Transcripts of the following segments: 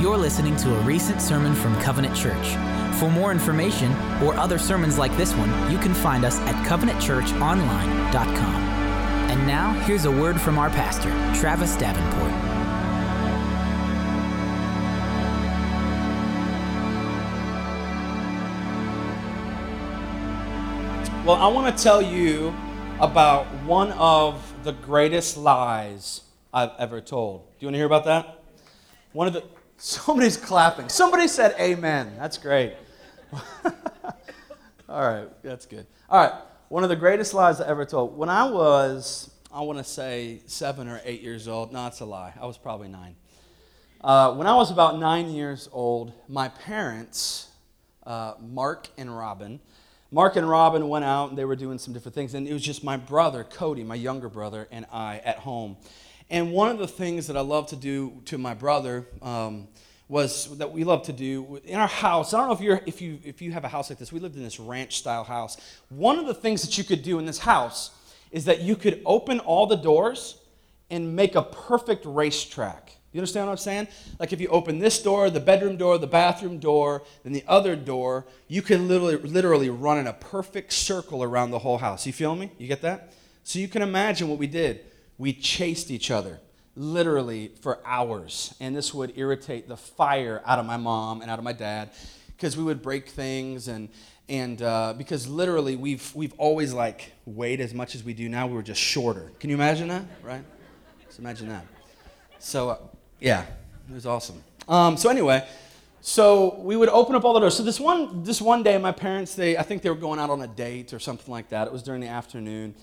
You're listening to a recent sermon from Covenant Church. For more information or other sermons like this one, you can find us at covenantchurchonline.com. And now, here's a word from our pastor, Travis Davenport. Well, I want to tell you about one of the greatest lies I've ever told. Do you want to hear about that? One of the somebody's clapping. Somebody said amen. That's great. All right, that's good. All right, one of the greatest lies I ever told. When I was, I want to say seven or eight years old. No, it's a lie. I was probably nine. Uh, when I was about nine years old, my parents, uh, Mark and Robin, Mark and Robin went out and they were doing some different things. And it was just my brother, Cody, my younger brother, and I at home. And one of the things that I love to do to my brother um, was that we love to do in our house. I don't know if, you're, if, you, if you have a house like this. We lived in this ranch style house. One of the things that you could do in this house is that you could open all the doors and make a perfect racetrack. You understand what I'm saying? Like if you open this door, the bedroom door, the bathroom door, then the other door, you can literally, literally run in a perfect circle around the whole house. You feel me? You get that? So you can imagine what we did. We chased each other literally for hours, and this would irritate the fire out of my mom and out of my dad because we would break things and and uh, because literally we've we've always like weighed as much as we do now. We were just shorter. Can you imagine that? Right? Just imagine that. So. Uh, yeah, it was awesome. Um, so anyway, so we would open up all the doors. So this one, this one day, my parents, they, I think they were going out on a date or something like that. It was during the afternoon,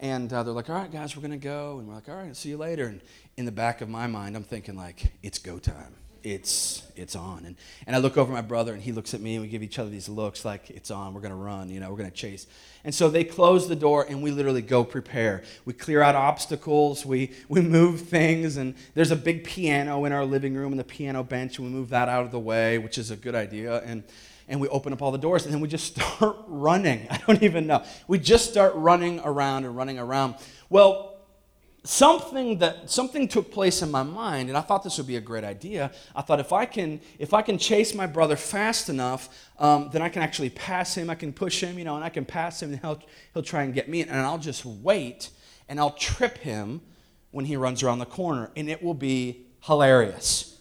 and uh, they're like, "All right, guys, we're gonna go," and we're like, "All right, see you later." And in the back of my mind, I'm thinking like, "It's go time." it's it's on. And, and i look over my brother and he looks at me and we give each other these looks like it's on. We're going to run you know we're going to chase. And so they close the door and we literally go prepare. We clear out obstacles. We we move things and there's a big piano in our living room and the piano bench and we move that out of the way which is a good idea. And and we open up all the doors and then we just start running. I don't even know. We just start running around and running around. Well something that something took place in my mind and i thought this would be a great idea. I thought if i can if i can chase my brother fast enough um, then i can actually pass him. I can push him you know and i can pass him and he'll, he'll try and get me and i'll just wait and i'll trip him when he runs around the corner and it will be hilarious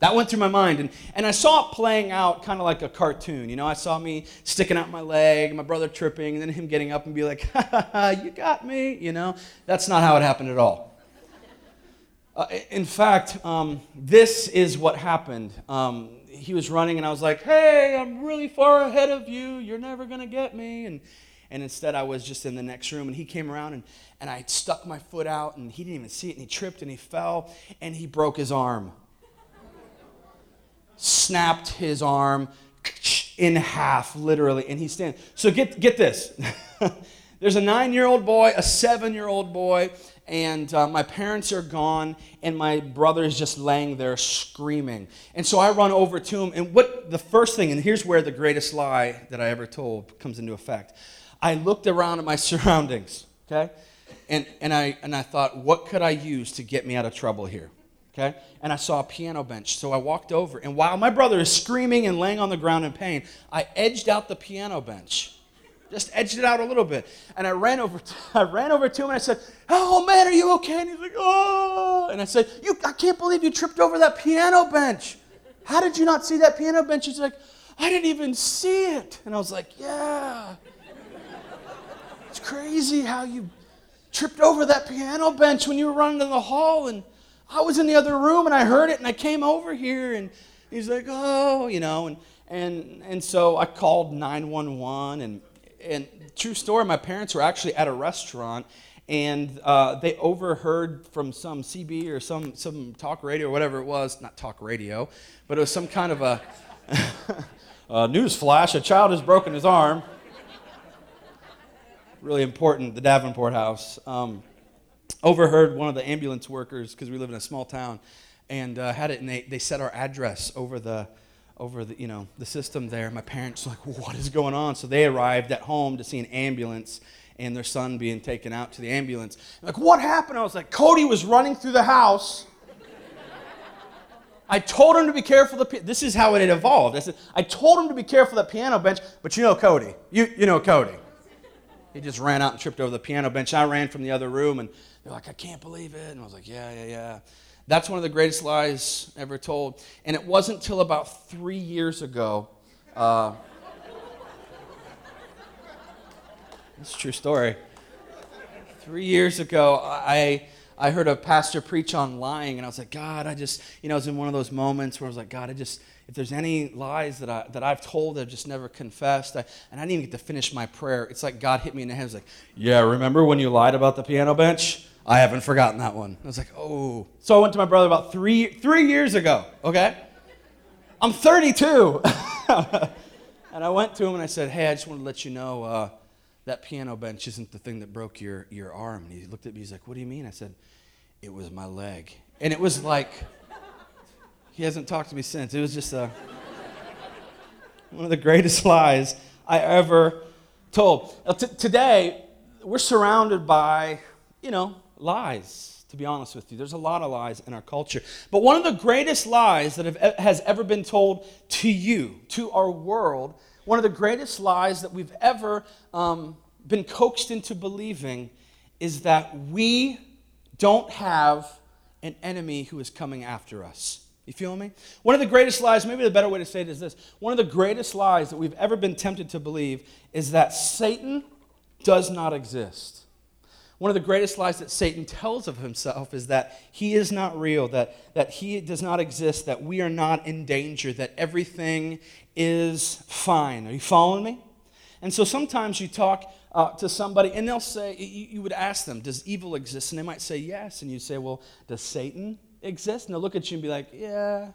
that went through my mind. And, and I saw it playing out kind of like a cartoon. You know, I saw me sticking out my leg, my brother tripping, and then him getting up and be like, ha ha ha, you got me. You know, that's not how it happened at all. Uh, in fact, um, this is what happened. Um, he was running, and I was like, hey, I'm really far ahead of you. You're never going to get me. And, and instead, I was just in the next room, and he came around, and, and I stuck my foot out, and he didn't even see it, and he tripped, and he fell, and he broke his arm snapped his arm in half, literally, and he's standing. So get, get this. There's a nine year old boy, a seven year old boy, and uh, my parents are gone, and my brother is just laying there screaming. And so I run over to him, and what the first thing, and here's where the greatest lie that I ever told comes into effect. I looked around at my surroundings, okay? And, and, I, and I thought, what could I use to get me out of trouble here? Okay? And I saw a piano bench. So I walked over, and while my brother is screaming and laying on the ground in pain, I edged out the piano bench. Just edged it out a little bit. And I ran over to, I ran over to him and I said, Oh man, are you okay? And he's like, Oh and I said, You I can't believe you tripped over that piano bench. How did you not see that piano bench? He's like, I didn't even see it. And I was like, Yeah. It's crazy how you tripped over that piano bench when you were running in the hall and I was in the other room and I heard it and I came over here and he's like, oh, you know, and and and so I called 911 and and true story, my parents were actually at a restaurant and uh, they overheard from some CB or some some talk radio or whatever it was, not talk radio, but it was some kind of a, a news flash. A child has broken his arm. Really important, the Davenport house. Um, overheard one of the ambulance workers because we live in a small town and uh, had it and they, they set our address over the over the you know the system there my parents were like what is going on so they arrived at home to see an ambulance and their son being taken out to the ambulance like what happened i was like cody was running through the house I told him to be careful. The, this is how it had evolved. I said, I told him to be careful the piano bench, but you know Cody. You, you know Cody. He just ran out and tripped over the piano bench. I ran from the other room, and they're like, I can't believe it. And I was like, yeah, yeah, yeah. That's one of the greatest lies ever told. And it wasn't until about three years ago. Uh, it's a true story. Three years ago, I I heard a pastor preach on lying, and I was like, God, I just, you know, I was in one of those moments where I was like, God, I just, if there's any lies that, I, that I've told that I've just never confessed, I, and I didn't even get to finish my prayer, it's like God hit me in the head. It's like, yeah, remember when you lied about the piano bench? I haven't forgotten that one. I was like, oh. So I went to my brother about three, three years ago, okay? I'm 32. and I went to him and I said, hey, I just want to let you know uh, that piano bench isn't the thing that broke your, your arm. And he looked at me, he's like, what do you mean? I said, it was my leg. And it was like, he hasn't talked to me since. It was just a, one of the greatest lies I ever told. Now, t- today, we're surrounded by, you know, lies, to be honest with you. There's a lot of lies in our culture. But one of the greatest lies that have, has ever been told to you, to our world, one of the greatest lies that we've ever um, been coaxed into believing is that we don't have an enemy who is coming after us. You feel me? One of the greatest lies, maybe the better way to say it is this one of the greatest lies that we've ever been tempted to believe is that Satan does not exist. One of the greatest lies that Satan tells of himself is that he is not real, that, that he does not exist, that we are not in danger, that everything is fine. Are you following me? And so sometimes you talk uh, to somebody and they'll say, you, you, would ask them, Does evil exist? And they might say yes. And you say, Well, does Satan exist? And they'll look at you and be like, Yeah.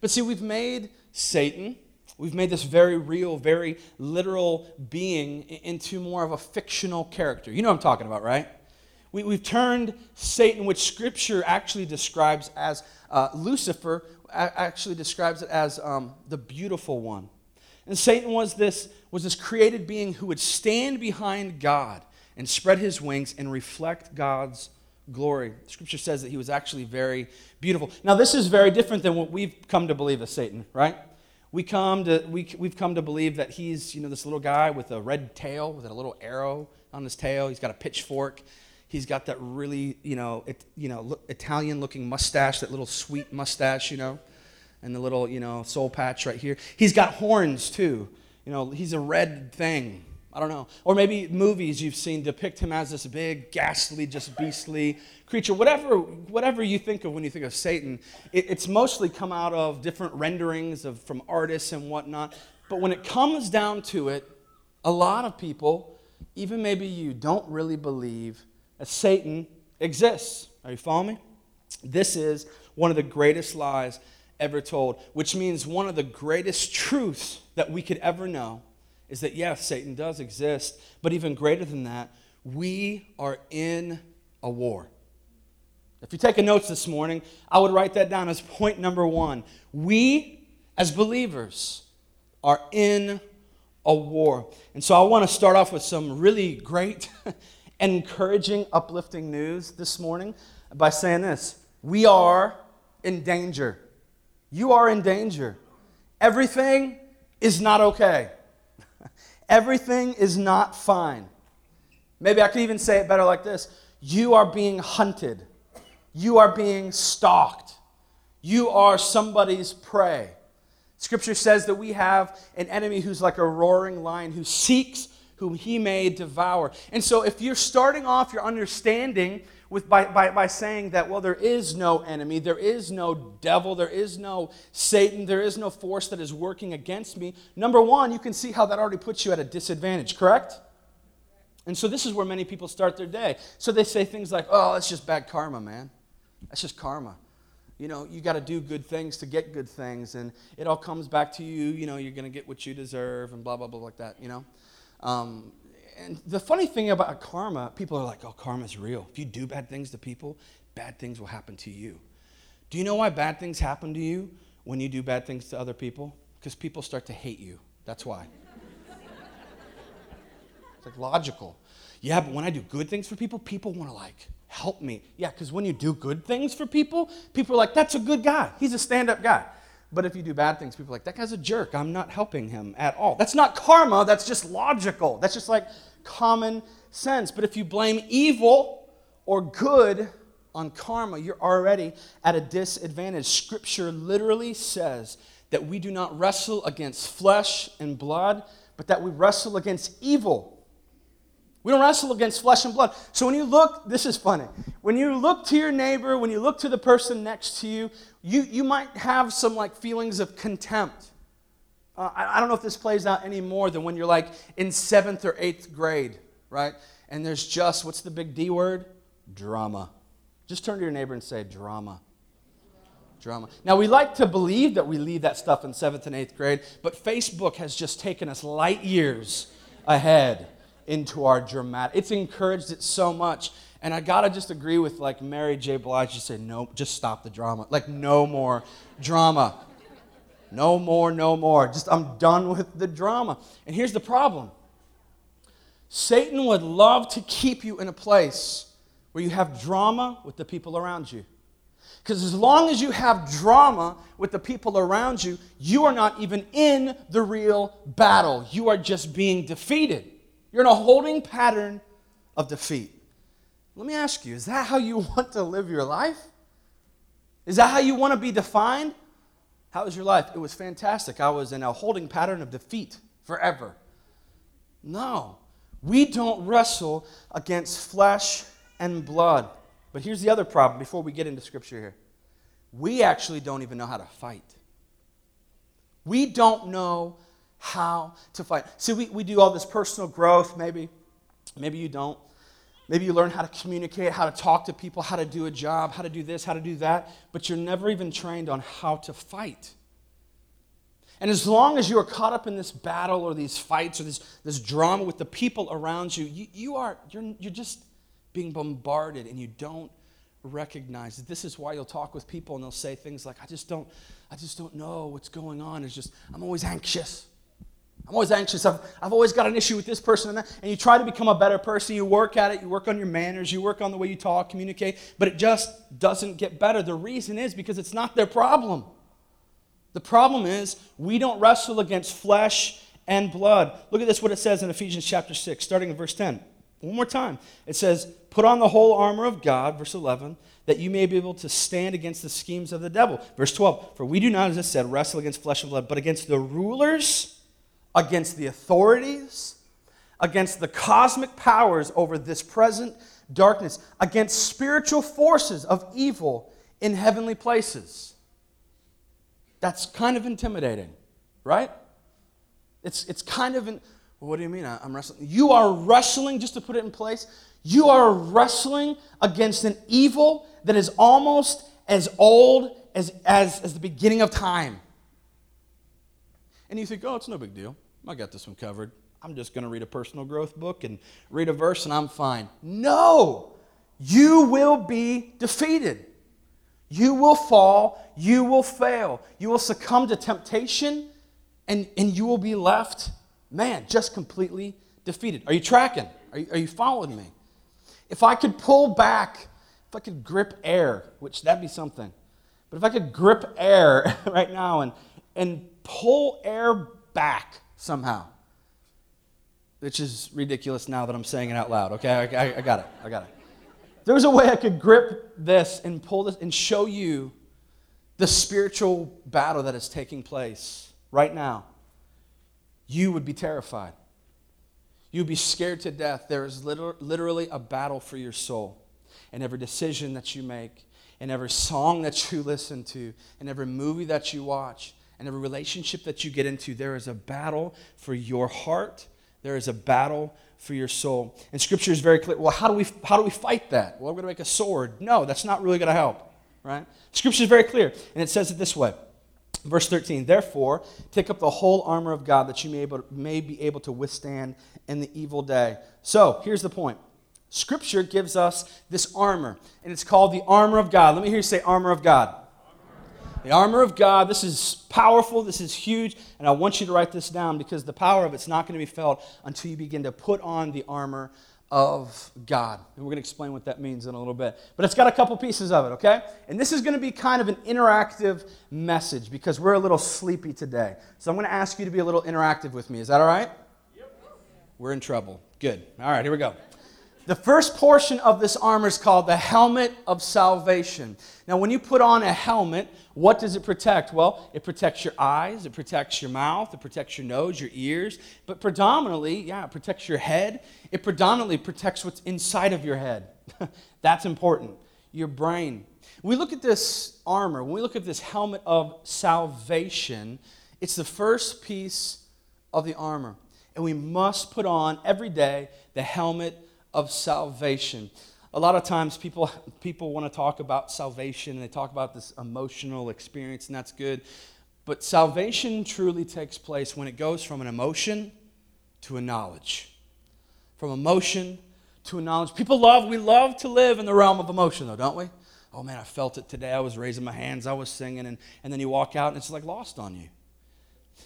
But see, we've made Satan, we've made this very real, very literal being into more of a fictional character. You know what I'm talking about, right? We, have turned Satan, which Scripture actually describes as uh, Lucifer, actually describes it as um, the beautiful one. And Satan was this, was this created being who would stand behind God and spread his wings and reflect God's glory. Scripture says that he was actually very beautiful. Now, this is very different than what we've come to believe of Satan, right? We come to, we, we've come to believe that he's, you know, this little guy with a red tail, with a little arrow on his tail. He's got a pitchfork. He's got that really, you know, it, you know, Italian-looking mustache, that little sweet mustache, you know and the little, you know, soul patch right here. He's got horns too. You know, he's a red thing. I don't know. Or maybe movies you've seen depict him as this big, ghastly, just beastly creature. Whatever, whatever you think of when you think of Satan, it, it's mostly come out of different renderings of, from artists and whatnot. But when it comes down to it, a lot of people, even maybe you, don't really believe that Satan exists. Are you following me? This is one of the greatest lies ever told, which means one of the greatest truths that we could ever know is that, yes, Satan does exist, but even greater than that, we are in a war. If you take a notes this morning, I would write that down as point number one. We, as believers, are in a war. And so I want to start off with some really great encouraging, uplifting news this morning by saying this We are in danger you are in danger. Everything is not okay. Everything is not fine. Maybe I could even say it better like this You are being hunted, you are being stalked, you are somebody's prey. Scripture says that we have an enemy who's like a roaring lion who seeks whom he may devour. And so, if you're starting off your understanding with, by, by, by saying that, well, there is no enemy, there is no devil, there is no Satan, there is no force that is working against me, number one, you can see how that already puts you at a disadvantage, correct? And so this is where many people start their day. So they say things like, oh, that's just bad karma, man. That's just karma. You know, you got to do good things to get good things, and it all comes back to you. You know, you're going to get what you deserve, and blah, blah, blah, like that, you know? Um, and the funny thing about karma, people are like, oh, karma's real. If you do bad things to people, bad things will happen to you. Do you know why bad things happen to you when you do bad things to other people? Because people start to hate you. That's why. it's like logical. Yeah, but when I do good things for people, people want to like help me. Yeah, because when you do good things for people, people are like, that's a good guy. He's a stand up guy. But if you do bad things, people are like, that guy's a jerk. I'm not helping him at all. That's not karma, that's just logical. That's just like common sense. But if you blame evil or good on karma, you're already at a disadvantage. Scripture literally says that we do not wrestle against flesh and blood, but that we wrestle against evil. We don't wrestle against flesh and blood. So when you look, this is funny. When you look to your neighbor, when you look to the person next to you, you, you might have some like feelings of contempt. Uh, I, I don't know if this plays out any more than when you're like in seventh or eighth grade, right? And there's just, what's the big D word? Drama. Just turn to your neighbor and say, drama. Drama. Now, we like to believe that we leave that stuff in seventh and eighth grade, but Facebook has just taken us light years ahead into our dramatic. It's encouraged it so much. And I gotta just agree with like Mary J. Blige. She said, no, just stop the drama. Like, no more drama. No more, no more. Just, I'm done with the drama. And here's the problem Satan would love to keep you in a place where you have drama with the people around you. Because as long as you have drama with the people around you, you are not even in the real battle. You are just being defeated. You're in a holding pattern of defeat. Let me ask you is that how you want to live your life? Is that how you want to be defined? How was your life? It was fantastic. I was in a holding pattern of defeat forever. No, we don't wrestle against flesh and blood. But here's the other problem before we get into scripture here we actually don't even know how to fight. We don't know how to fight. See, we, we do all this personal growth, maybe. Maybe you don't. Maybe you learn how to communicate, how to talk to people, how to do a job, how to do this, how to do that, but you're never even trained on how to fight. And as long as you are caught up in this battle or these fights or this, this drama with the people around you, you, you are, you're, you're just being bombarded and you don't recognize that this is why you'll talk with people and they'll say things like, I just don't, I just don't know what's going on. It's just, I'm always anxious. I'm always anxious. I've, I've always got an issue with this person and that. And you try to become a better person. You work at it. You work on your manners. You work on the way you talk, communicate. But it just doesn't get better. The reason is because it's not their problem. The problem is we don't wrestle against flesh and blood. Look at this, what it says in Ephesians chapter 6, starting in verse 10. One more time. It says, Put on the whole armor of God, verse 11, that you may be able to stand against the schemes of the devil. Verse 12, For we do not, as I said, wrestle against flesh and blood, but against the rulers against the authorities, against the cosmic powers over this present darkness, against spiritual forces of evil in heavenly places. That's kind of intimidating, right? It's, it's kind of, in, what do you mean I'm wrestling? You are wrestling, just to put it in place, you are wrestling against an evil that is almost as old as, as, as the beginning of time. And you think, oh, it's no big deal. I got this one covered. I'm just going to read a personal growth book and read a verse and I'm fine. No! You will be defeated. You will fall. You will fail. You will succumb to temptation and, and you will be left, man, just completely defeated. Are you tracking? Are you, are you following me? If I could pull back, if I could grip air, which that'd be something, but if I could grip air right now and, and pull air back somehow. Which is ridiculous now that I'm saying it out loud. Okay, I, I, I got it. I got it. There was a way I could grip this and pull this and show you the spiritual battle that is taking place right now. You would be terrified. You'd be scared to death. There is literally a battle for your soul. And every decision that you make, and every song that you listen to, and every movie that you watch, and every relationship that you get into, there is a battle for your heart. There is a battle for your soul. And scripture is very clear. Well, how do we how do we fight that? Well, we're going to make a sword. No, that's not really going to help, right? Scripture is very clear, and it says it this way. Verse 13, therefore, take up the whole armor of God that you may, able, may be able to withstand in the evil day. So, here's the point. Scripture gives us this armor, and it's called the armor of God. Let me hear you say armor of God. The armor of God, this is powerful, this is huge, and I want you to write this down because the power of it's not going to be felt until you begin to put on the armor of God. And we're going to explain what that means in a little bit. But it's got a couple pieces of it, okay? And this is going to be kind of an interactive message because we're a little sleepy today. So I'm going to ask you to be a little interactive with me. Is that all right? Yep. We're in trouble. Good. All right, here we go. The first portion of this armor is called the helmet of salvation. Now, when you put on a helmet, what does it protect? Well, it protects your eyes, it protects your mouth, it protects your nose, your ears, but predominantly, yeah, it protects your head. It predominantly protects what's inside of your head. That's important. Your brain. We look at this armor, when we look at this helmet of salvation, it's the first piece of the armor. And we must put on every day the helmet of salvation. A lot of times people, people want to talk about salvation and they talk about this emotional experience, and that's good. But salvation truly takes place when it goes from an emotion to a knowledge. From emotion to a knowledge. People love, we love to live in the realm of emotion, though, don't we? Oh man, I felt it today. I was raising my hands, I was singing, and, and then you walk out and it's like lost on you.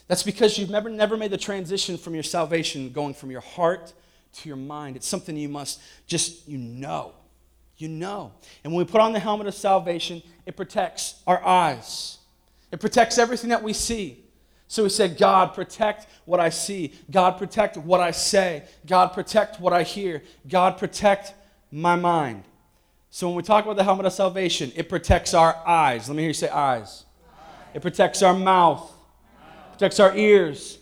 That's because you've never, never made the transition from your salvation going from your heart to your mind. It's something you must just, you know. You know. And when we put on the helmet of salvation, it protects our eyes, it protects everything that we see. So we say, God, protect what I see. God, protect what I say. God, protect what I hear. God, protect my mind. So when we talk about the helmet of salvation, it protects our eyes. Let me hear you say eyes. It protects our mouth. Protects our ears.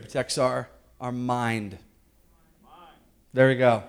Protects our, our mind. There we go.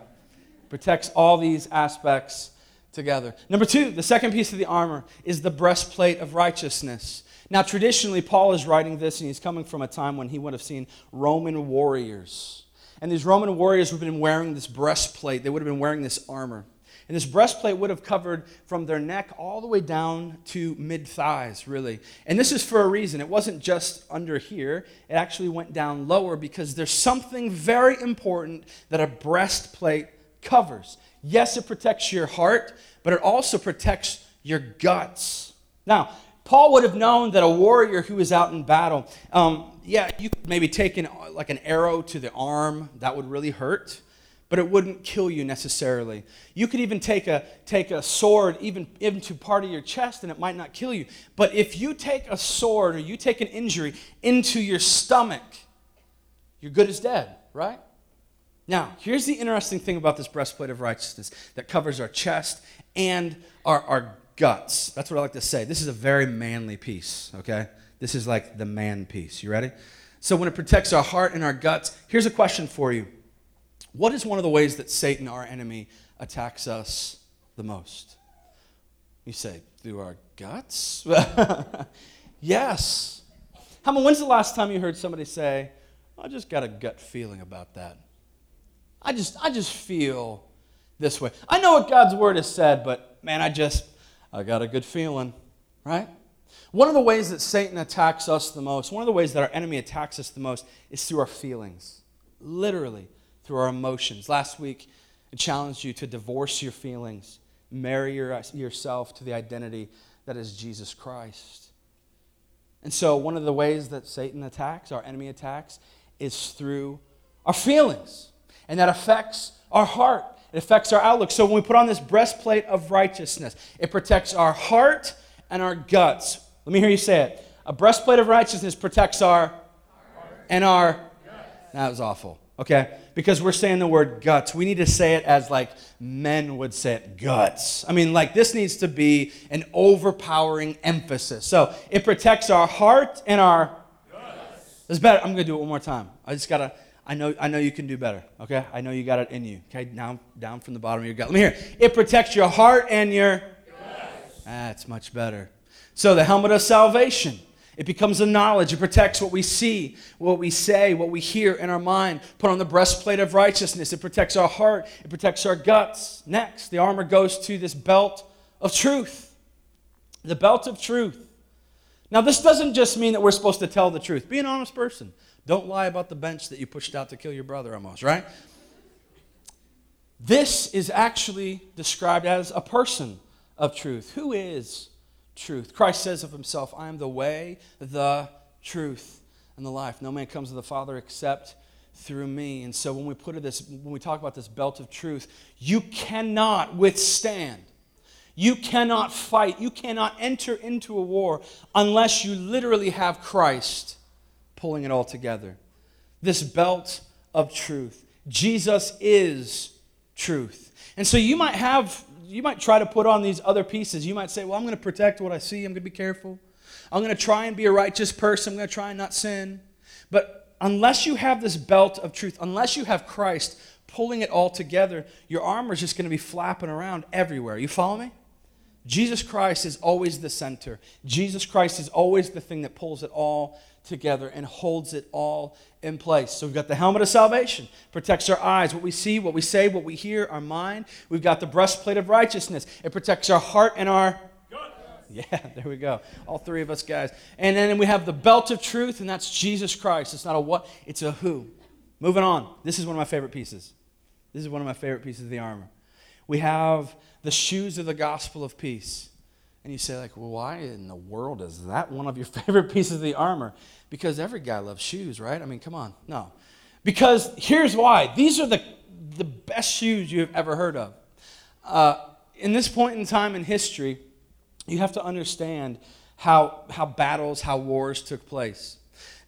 Protects all these aspects together. Number two, the second piece of the armor is the breastplate of righteousness. Now, traditionally, Paul is writing this, and he's coming from a time when he would have seen Roman warriors. And these Roman warriors would have been wearing this breastplate, they would have been wearing this armor. And this breastplate would have covered from their neck all the way down to mid thighs, really. And this is for a reason. It wasn't just under here, it actually went down lower because there's something very important that a breastplate covers. Yes, it protects your heart, but it also protects your guts. Now, Paul would have known that a warrior who was out in battle, um, yeah, you could maybe take an, like an arrow to the arm, that would really hurt but it wouldn't kill you necessarily. You could even take a, take a sword even into part of your chest and it might not kill you. But if you take a sword or you take an injury into your stomach, you're good as dead, right? Now, here's the interesting thing about this breastplate of righteousness that covers our chest and our, our guts. That's what I like to say. This is a very manly piece, okay? This is like the man piece. You ready? So, when it protects our heart and our guts, here's a question for you what is one of the ways that Satan, our enemy, attacks us the most? You say, through our guts? yes. How many, when's the last time you heard somebody say, I just got a gut feeling about that? I just, I just feel this way. I know what God's word has said, but man, I just, I got a good feeling, right? One of the ways that Satan attacks us the most, one of the ways that our enemy attacks us the most is through our feelings. Literally through our emotions. Last week, I challenged you to divorce your feelings, marry your, yourself to the identity that is Jesus Christ. And so, one of the ways that Satan attacks, our enemy attacks, is through our feelings. And that affects our heart, it affects our outlook. So, when we put on this breastplate of righteousness, it protects our heart and our guts. Let me hear you say it. A breastplate of righteousness protects our and our. That was awful okay? Because we're saying the word guts. We need to say it as like men would say it guts. I mean, like this needs to be an overpowering emphasis. So it protects our heart and our. Guts. It's better. I'm to do it one more time. I just got to. I know, I know you can do better, okay? I know you got it in you, okay? Down, down from the bottom of your gut. Let me hear. It protects your heart and your. That's much better. So the helmet of salvation it becomes a knowledge. It protects what we see, what we say, what we hear in our mind. Put on the breastplate of righteousness. It protects our heart. It protects our guts. Next, the armor goes to this belt of truth. The belt of truth. Now, this doesn't just mean that we're supposed to tell the truth. Be an honest person. Don't lie about the bench that you pushed out to kill your brother almost, right? This is actually described as a person of truth. Who is truth. Christ says of himself, I am the way, the truth, and the life. No man comes to the Father except through me. And so when we put it this, when we talk about this belt of truth, you cannot withstand. You cannot fight. You cannot enter into a war unless you literally have Christ pulling it all together. This belt of truth. Jesus is truth. And so you might have, you might try to put on these other pieces. You might say, well, I'm going to protect what I see. I'm going to be careful. I'm going to try and be a righteous person. I'm going to try and not sin. But unless you have this belt of truth, unless you have Christ pulling it all together, your armor is just going to be flapping around everywhere. You follow me? Jesus Christ is always the center. Jesus Christ is always the thing that pulls it all together and holds it all in place. So we've got the helmet of salvation, protects our eyes, what we see, what we say, what we hear, our mind. We've got the breastplate of righteousness. It protects our heart and our yeah, there we go. All three of us guys. And then we have the belt of truth, and that's Jesus Christ. It's not a what, it's a who. Moving on. This is one of my favorite pieces. This is one of my favorite pieces of the armor. We have the shoes of the gospel of peace. And you say, like, well, why in the world is that one of your favorite pieces of the armor? Because every guy loves shoes, right? I mean, come on. No. Because here's why. These are the, the best shoes you have ever heard of. Uh, in this point in time in history, you have to understand how, how battles, how wars took place.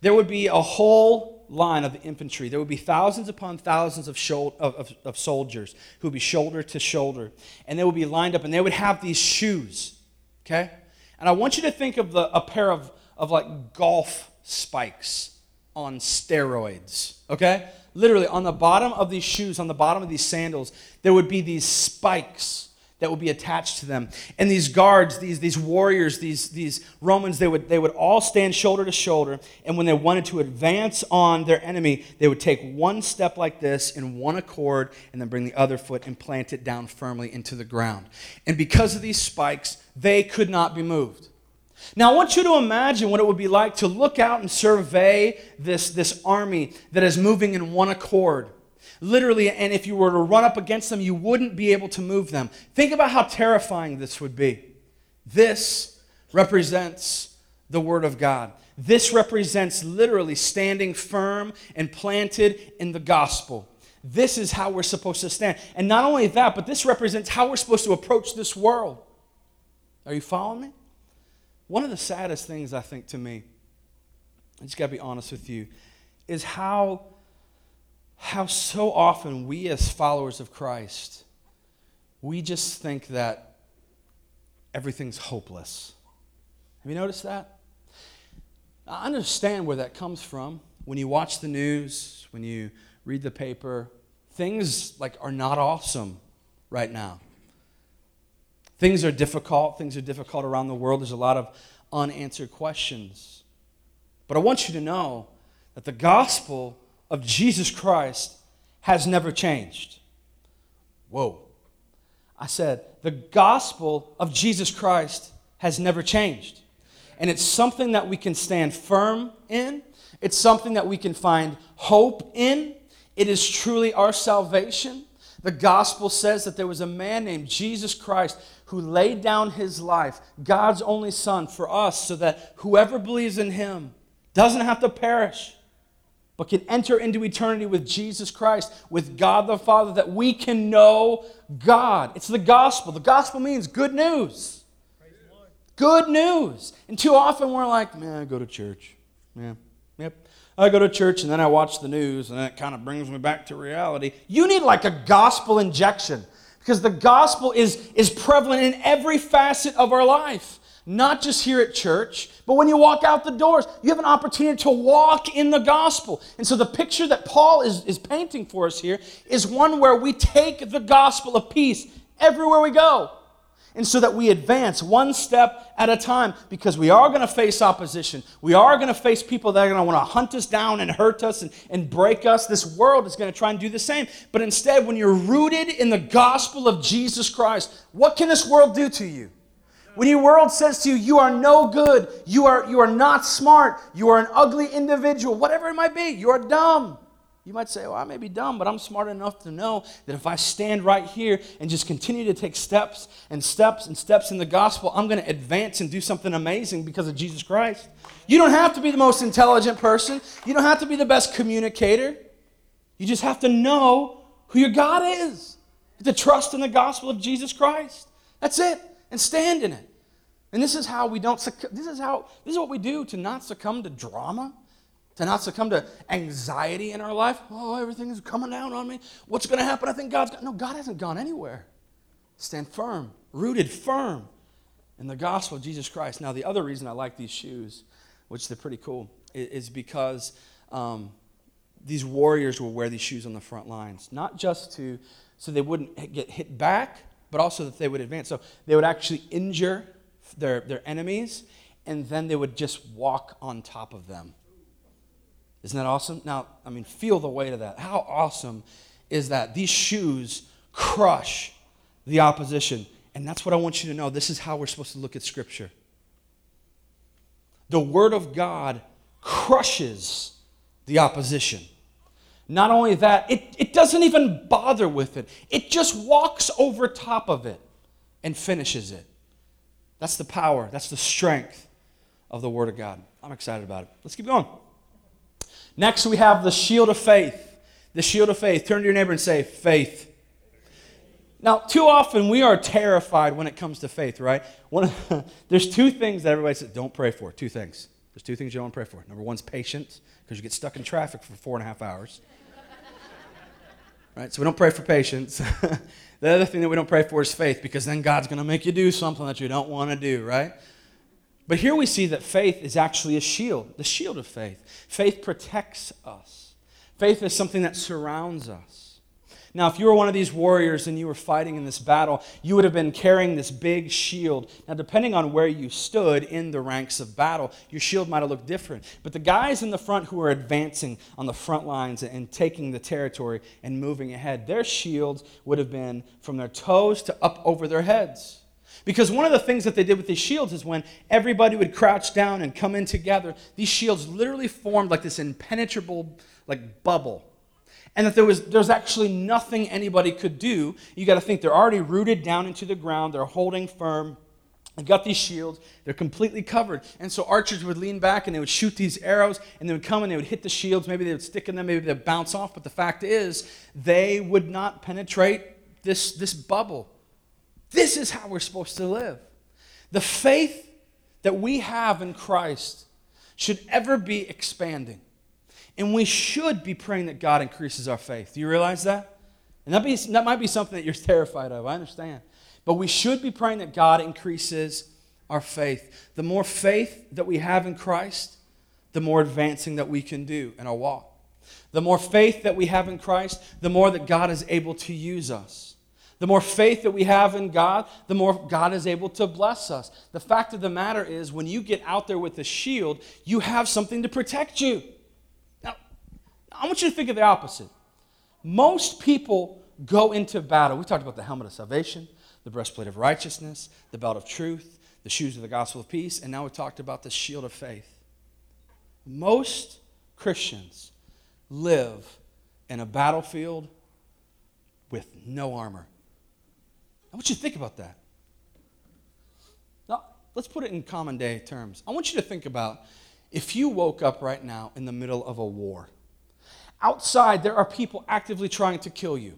There would be a whole line of the infantry. There would be thousands upon thousands of, of, of, of soldiers who would be shoulder to shoulder. And they would be lined up and they would have these shoes, okay? And I want you to think of the, a pair of, of like golf spikes on steroids, okay? Literally, on the bottom of these shoes, on the bottom of these sandals, there would be these spikes that would be attached to them. And these guards, these, these warriors, these, these Romans, they would, they would all stand shoulder to shoulder. And when they wanted to advance on their enemy, they would take one step like this in one accord and then bring the other foot and plant it down firmly into the ground. And because of these spikes, they could not be moved. Now, I want you to imagine what it would be like to look out and survey this, this army that is moving in one accord. Literally, and if you were to run up against them, you wouldn't be able to move them. Think about how terrifying this would be. This represents the Word of God. This represents literally standing firm and planted in the gospel. This is how we're supposed to stand. And not only that, but this represents how we're supposed to approach this world. Are you following me? One of the saddest things, I think, to me, I just got to be honest with you, is how how so often we, as followers of Christ, we just think that everything's hopeless. Have you noticed that? I understand where that comes from. When you watch the news, when you read the paper, things like are not awesome right now. Things are difficult. Things are difficult around the world. There's a lot of unanswered questions. But I want you to know that the gospel of Jesus Christ has never changed. Whoa. I said, the gospel of Jesus Christ has never changed. And it's something that we can stand firm in, it's something that we can find hope in. It is truly our salvation. The gospel says that there was a man named Jesus Christ who laid down his life, God's only Son, for us, so that whoever believes in him doesn't have to perish, but can enter into eternity with Jesus Christ, with God the Father, that we can know God. It's the gospel. The gospel means good news. Good news. And too often we're like, man, I go to church. Yeah, yep. I go to church and then I watch the news and that kind of brings me back to reality. You need like a gospel injection because the gospel is, is prevalent in every facet of our life not just here at church, but when you walk out the doors, you have an opportunity to walk in the gospel. And so the picture that Paul is, is painting for us here is one where we take the gospel of peace everywhere we go. And so that we advance one step at a time because we are going to face opposition. We are going to face people that are going to want to hunt us down and hurt us and, and break us. This world is going to try and do the same. But instead, when you're rooted in the gospel of Jesus Christ, what can this world do to you? When your world says to you, you are no good, you are, you are not smart, you are an ugly individual, whatever it might be, you are dumb. You might say, well, I may be dumb, but I'm smart enough to know that if I stand right here and just continue to take steps and steps and steps in the gospel, I'm going to advance and do something amazing because of Jesus Christ. You don't have to be the most intelligent person, you don't have to be the best communicator. You just have to know who your God is. To trust in the gospel of Jesus Christ. That's it. And stand in it. And this is how we don't this is how this is what we do to not succumb to drama, to not succumb to anxiety in our life. Oh, everything is coming down on me. What's going to happen? I think God's. No, God hasn't gone anywhere. Stand firm, rooted firm in the gospel of Jesus Christ. Now, the other reason I like these shoes, which they're pretty cool, is because um, these warriors will wear these shoes on the front lines, not just to so they wouldn't get hit back, but also that they would advance. So they would actually injure their, their enemies, and then they would just walk on top of them. Isn't that awesome? Now, I mean, feel the weight of that. How awesome is that? These shoes crush the opposition. And that's what I want you to know. This is how we're supposed to look at Scripture. The Word of God crushes the opposition. Not only that, it, it doesn't even bother with it, it just walks over top of it and finishes it. That's the power, that's the strength of the Word of God. I'm excited about it. Let's keep going. Next, we have the shield of faith. The shield of faith. Turn to your neighbor and say, faith. Now, too often we are terrified when it comes to faith, right? One, there's two things that everybody says don't pray for. Two things. There's two things you don't pray for. Number one's patience, because you get stuck in traffic for four and a half hours. Right? So we don't pray for patience. the other thing that we don't pray for is faith, because then God's going to make you do something that you don't want to do, right? But here we see that faith is actually a shield, the shield of faith. Faith protects us, faith is something that surrounds us. Now, if you were one of these warriors and you were fighting in this battle, you would have been carrying this big shield. Now, depending on where you stood in the ranks of battle, your shield might have looked different. But the guys in the front who were advancing on the front lines and taking the territory and moving ahead, their shields would have been from their toes to up over their heads. Because one of the things that they did with these shields is when everybody would crouch down and come in together, these shields literally formed like this impenetrable like bubble. And that there was there's actually nothing anybody could do. You got to think they're already rooted down into the ground, they're holding firm. They've got these shields, they're completely covered. And so archers would lean back and they would shoot these arrows and they would come and they would hit the shields. Maybe they would stick in them, maybe they'd bounce off. But the fact is, they would not penetrate this, this bubble. This is how we're supposed to live. The faith that we have in Christ should ever be expanding. And we should be praying that God increases our faith. Do you realize that? And that, be, that might be something that you're terrified of. I understand. But we should be praying that God increases our faith. The more faith that we have in Christ, the more advancing that we can do in our walk. The more faith that we have in Christ, the more that God is able to use us. The more faith that we have in God, the more God is able to bless us. The fact of the matter is, when you get out there with a shield, you have something to protect you. I want you to think of the opposite. Most people go into battle. We talked about the helmet of salvation, the breastplate of righteousness, the belt of truth, the shoes of the gospel of peace, and now we talked about the shield of faith. Most Christians live in a battlefield with no armor. I want you to think about that. Now, let's put it in common day terms. I want you to think about if you woke up right now in the middle of a war. Outside, there are people actively trying to kill you.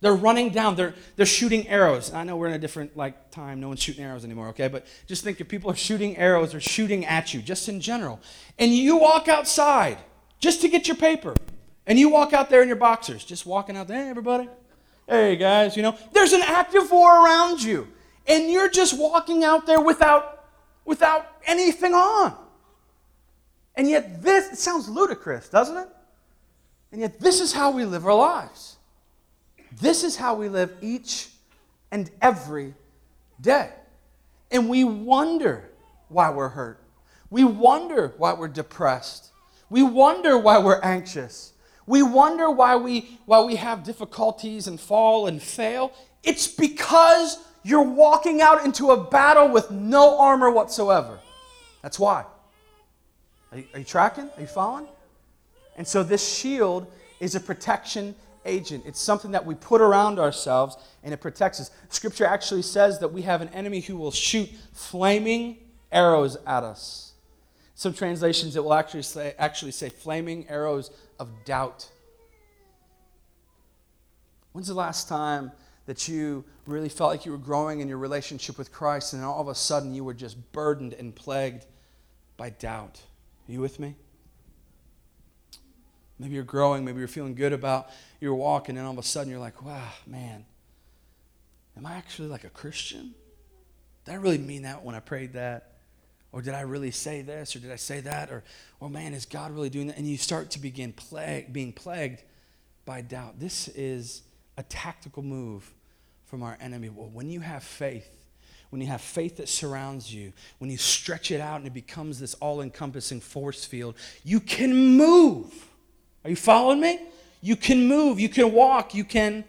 They're running down, they're, they're shooting arrows. I know we're in a different like time, no one's shooting arrows anymore, okay? But just think if people are shooting arrows or shooting at you, just in general, and you walk outside just to get your paper, and you walk out there in your boxers, just walking out there, hey, everybody, hey guys, you know, there's an active war around you. And you're just walking out there without, without anything on. And yet, this, it sounds ludicrous, doesn't it? And yet, this is how we live our lives. This is how we live each and every day. And we wonder why we're hurt. We wonder why we're depressed. We wonder why we're anxious. We wonder why we, why we have difficulties and fall and fail. It's because you're walking out into a battle with no armor whatsoever. That's why. Are you, are you tracking? Are you following? And so this shield is a protection agent. It's something that we put around ourselves and it protects us. Scripture actually says that we have an enemy who will shoot flaming arrows at us. Some translations it will actually say actually say flaming arrows of doubt. When's the last time that you really felt like you were growing in your relationship with Christ and all of a sudden you were just burdened and plagued by doubt? Are you with me? Maybe you're growing, maybe you're feeling good about your walk, and then all of a sudden you're like, wow, man, am I actually like a Christian? Did I really mean that when I prayed that? Or did I really say this? Or did I say that? Or, oh man, is God really doing that? And you start to begin plague, being plagued by doubt. This is a tactical move from our enemy. Well, when you have faith, when you have faith that surrounds you, when you stretch it out and it becomes this all encompassing force field, you can move. Are you following me? You can move, you can walk, you can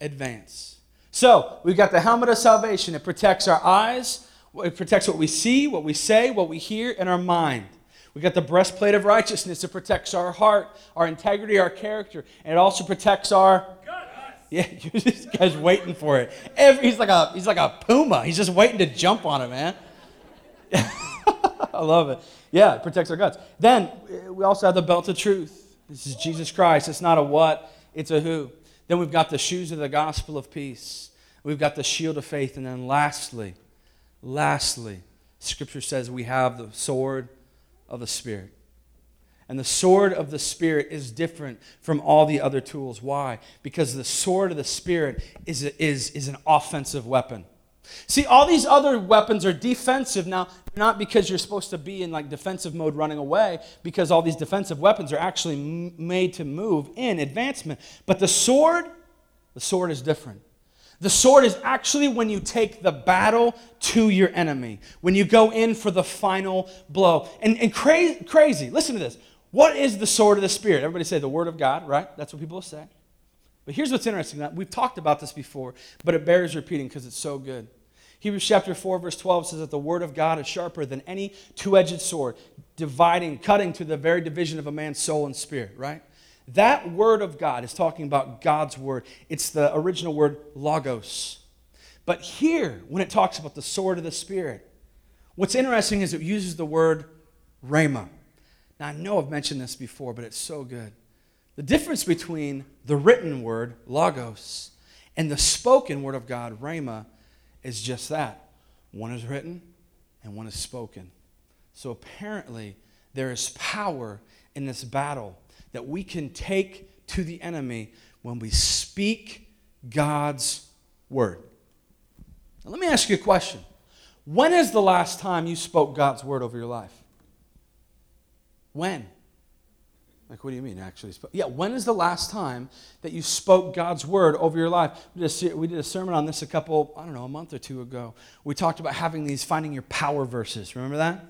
advance. So, we've got the helmet of salvation. It protects our eyes, it protects what we see, what we say, what we hear, and our mind. We got the breastplate of righteousness. It protects our heart, our integrity, our character, and it also protects our. Guts. Yeah, this guy's waiting for it. Every, he's like a he's like a puma. He's just waiting to jump on it, man. I love it. Yeah, it protects our guts. Then we also have the belt of truth. This is Jesus Christ. It's not a what, it's a who. Then we've got the shoes of the gospel of peace. We've got the shield of faith. And then lastly, lastly, Scripture says we have the sword of the Spirit. And the sword of the Spirit is different from all the other tools. Why? Because the sword of the Spirit is, a, is, is an offensive weapon. See, all these other weapons are defensive now, not because you're supposed to be in like defensive mode running away, because all these defensive weapons are actually m- made to move in advancement. But the sword, the sword is different. The sword is actually when you take the battle to your enemy, when you go in for the final blow. And, and cra- crazy, listen to this. What is the sword of the Spirit? Everybody say the Word of God, right? That's what people say. But here's what's interesting. We've talked about this before, but it bears repeating because it's so good. Hebrews chapter 4, verse 12 says that the word of God is sharper than any two edged sword, dividing, cutting to the very division of a man's soul and spirit, right? That word of God is talking about God's word. It's the original word logos. But here, when it talks about the sword of the Spirit, what's interesting is it uses the word rhema. Now, I know I've mentioned this before, but it's so good. The difference between the written word, logos, and the spoken word of God, rhema, is just that. One is written and one is spoken. So apparently, there is power in this battle that we can take to the enemy when we speak God's word. Now, let me ask you a question. When is the last time you spoke God's word over your life? When? Like, what do you mean, actually? Yeah, when is the last time that you spoke God's word over your life? We did, a, sermon on this a couple, I don't know, a month or two ago. We talked about having these, finding your power verses. Remember that?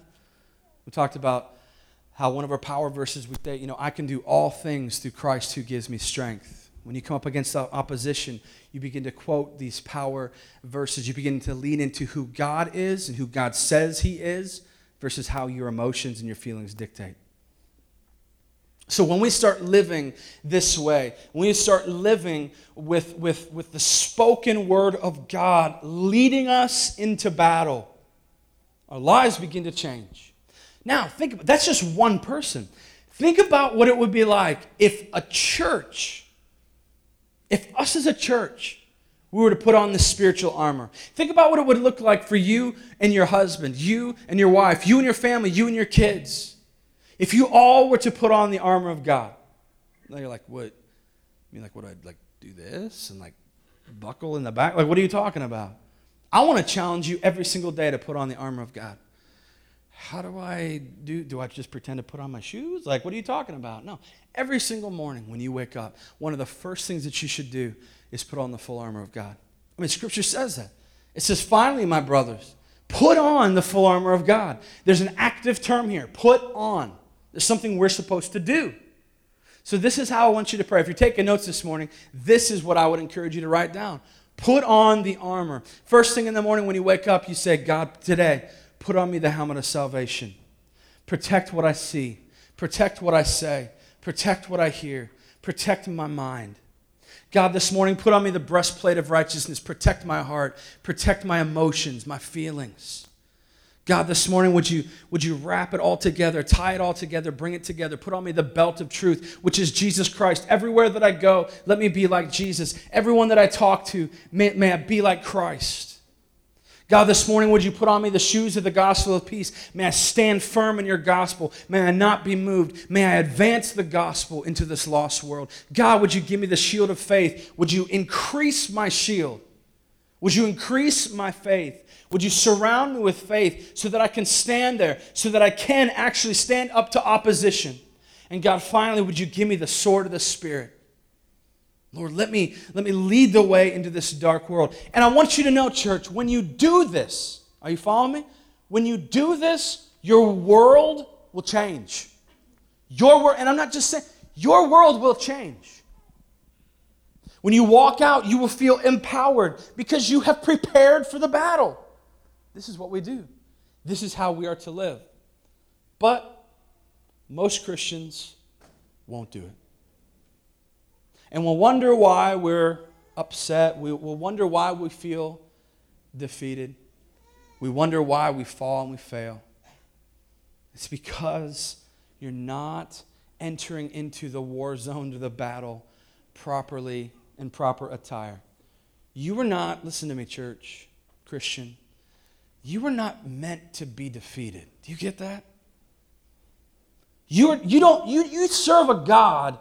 We talked about how one of our power verses would say, you know, I can do all things through Christ who gives me strength. When you come up against opposition, you begin to quote these power verses. You begin to lean into who God is and who God says He is versus how your emotions and your feelings dictate. So when we start living this way, when we start living with, with, with the spoken word of God leading us into battle, our lives begin to change. Now, think about that's just one person. Think about what it would be like if a church, if us as a church, we were to put on the spiritual armor. Think about what it would look like for you and your husband, you and your wife, you and your family, you and your kids if you all were to put on the armor of God, now you're like, what? I mean, like, what? I'd like do this and like buckle in the back? Like, what are you talking about? I want to challenge you every single day to put on the armor of God. How do I do? Do I just pretend to put on my shoes? Like, what are you talking about? No. Every single morning when you wake up, one of the first things that you should do is put on the full armor of God. I mean, Scripture says that. It says, finally, my brothers, put on the full armor of God. There's an active term here put on. There's something we're supposed to do. So, this is how I want you to pray. If you're taking notes this morning, this is what I would encourage you to write down. Put on the armor. First thing in the morning when you wake up, you say, God, today, put on me the helmet of salvation. Protect what I see, protect what I say, protect what I hear, protect my mind. God, this morning, put on me the breastplate of righteousness. Protect my heart, protect my emotions, my feelings. God, this morning, would you, would you wrap it all together, tie it all together, bring it together, put on me the belt of truth, which is Jesus Christ. Everywhere that I go, let me be like Jesus. Everyone that I talk to, may, may I be like Christ. God, this morning, would you put on me the shoes of the gospel of peace? May I stand firm in your gospel. May I not be moved. May I advance the gospel into this lost world. God, would you give me the shield of faith? Would you increase my shield? Would you increase my faith? Would you surround me with faith so that I can stand there, so that I can actually stand up to opposition? And God, finally, would you give me the sword of the Spirit? Lord, let me, let me lead the way into this dark world. And I want you to know, church, when you do this, are you following me? When you do this, your world will change. Your world, and I'm not just saying, your world will change. When you walk out, you will feel empowered because you have prepared for the battle. This is what we do. This is how we are to live. But most Christians won't do it. And we'll wonder why we're upset. We, will wonder why we feel defeated. We wonder why we fall and we fail. It's because you're not entering into the war zone, to the battle, properly in proper attire. You were not, listen to me, church, Christian, you were not meant to be defeated. Do you get that? You, are, you, don't, you, you serve a God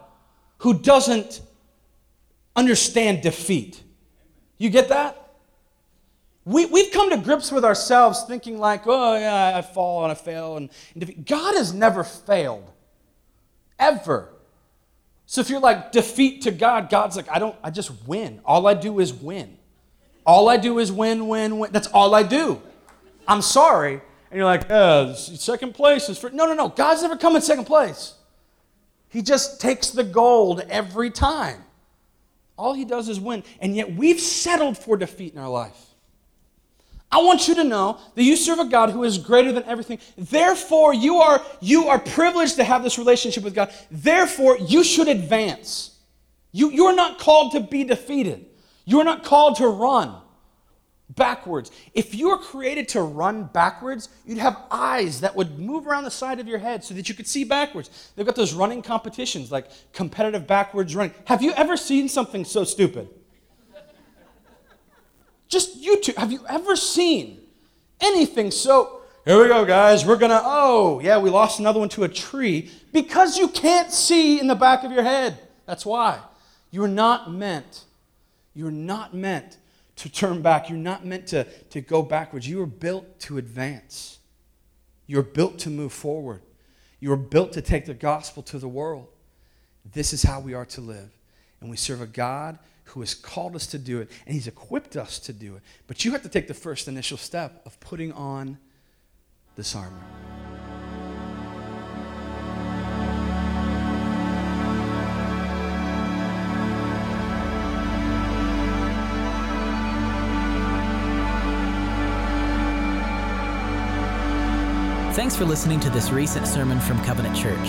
who doesn't understand defeat. You get that? We, we've come to grips with ourselves thinking, like, oh, yeah, I fall and I fail. And, and. God has never failed, ever. So if you're like defeat to God, God's like, I don't, I just win. All I do is win. All I do is win, win, win. That's all I do. I'm sorry. And you're like, uh, yeah, second place is for. No, no, no. God's never come in second place. He just takes the gold every time. All he does is win. And yet we've settled for defeat in our life. I want you to know that you serve a God who is greater than everything. Therefore, you are, you are privileged to have this relationship with God. Therefore, you should advance. You, you're not called to be defeated. You're not called to run backwards. If you were created to run backwards, you'd have eyes that would move around the side of your head so that you could see backwards. They've got those running competitions like competitive backwards running. Have you ever seen something so stupid? Just you two, have you ever seen anything so? Here we go, guys. We're gonna, oh, yeah, we lost another one to a tree because you can't see in the back of your head. That's why. You're not meant, you're not meant to turn back. You're not meant to, to go backwards. You were built to advance. You're built to move forward. You were built to take the gospel to the world. This is how we are to live. And we serve a God who has called us to do it, and He's equipped us to do it. But you have to take the first initial step of putting on this armor. Thanks for listening to this recent sermon from Covenant Church.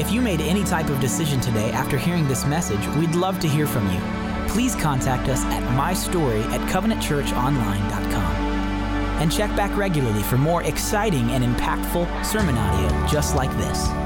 If you made any type of decision today after hearing this message, we'd love to hear from you. Please contact us at mystory at covenantchurchonline.com. And check back regularly for more exciting and impactful sermon audio just like this.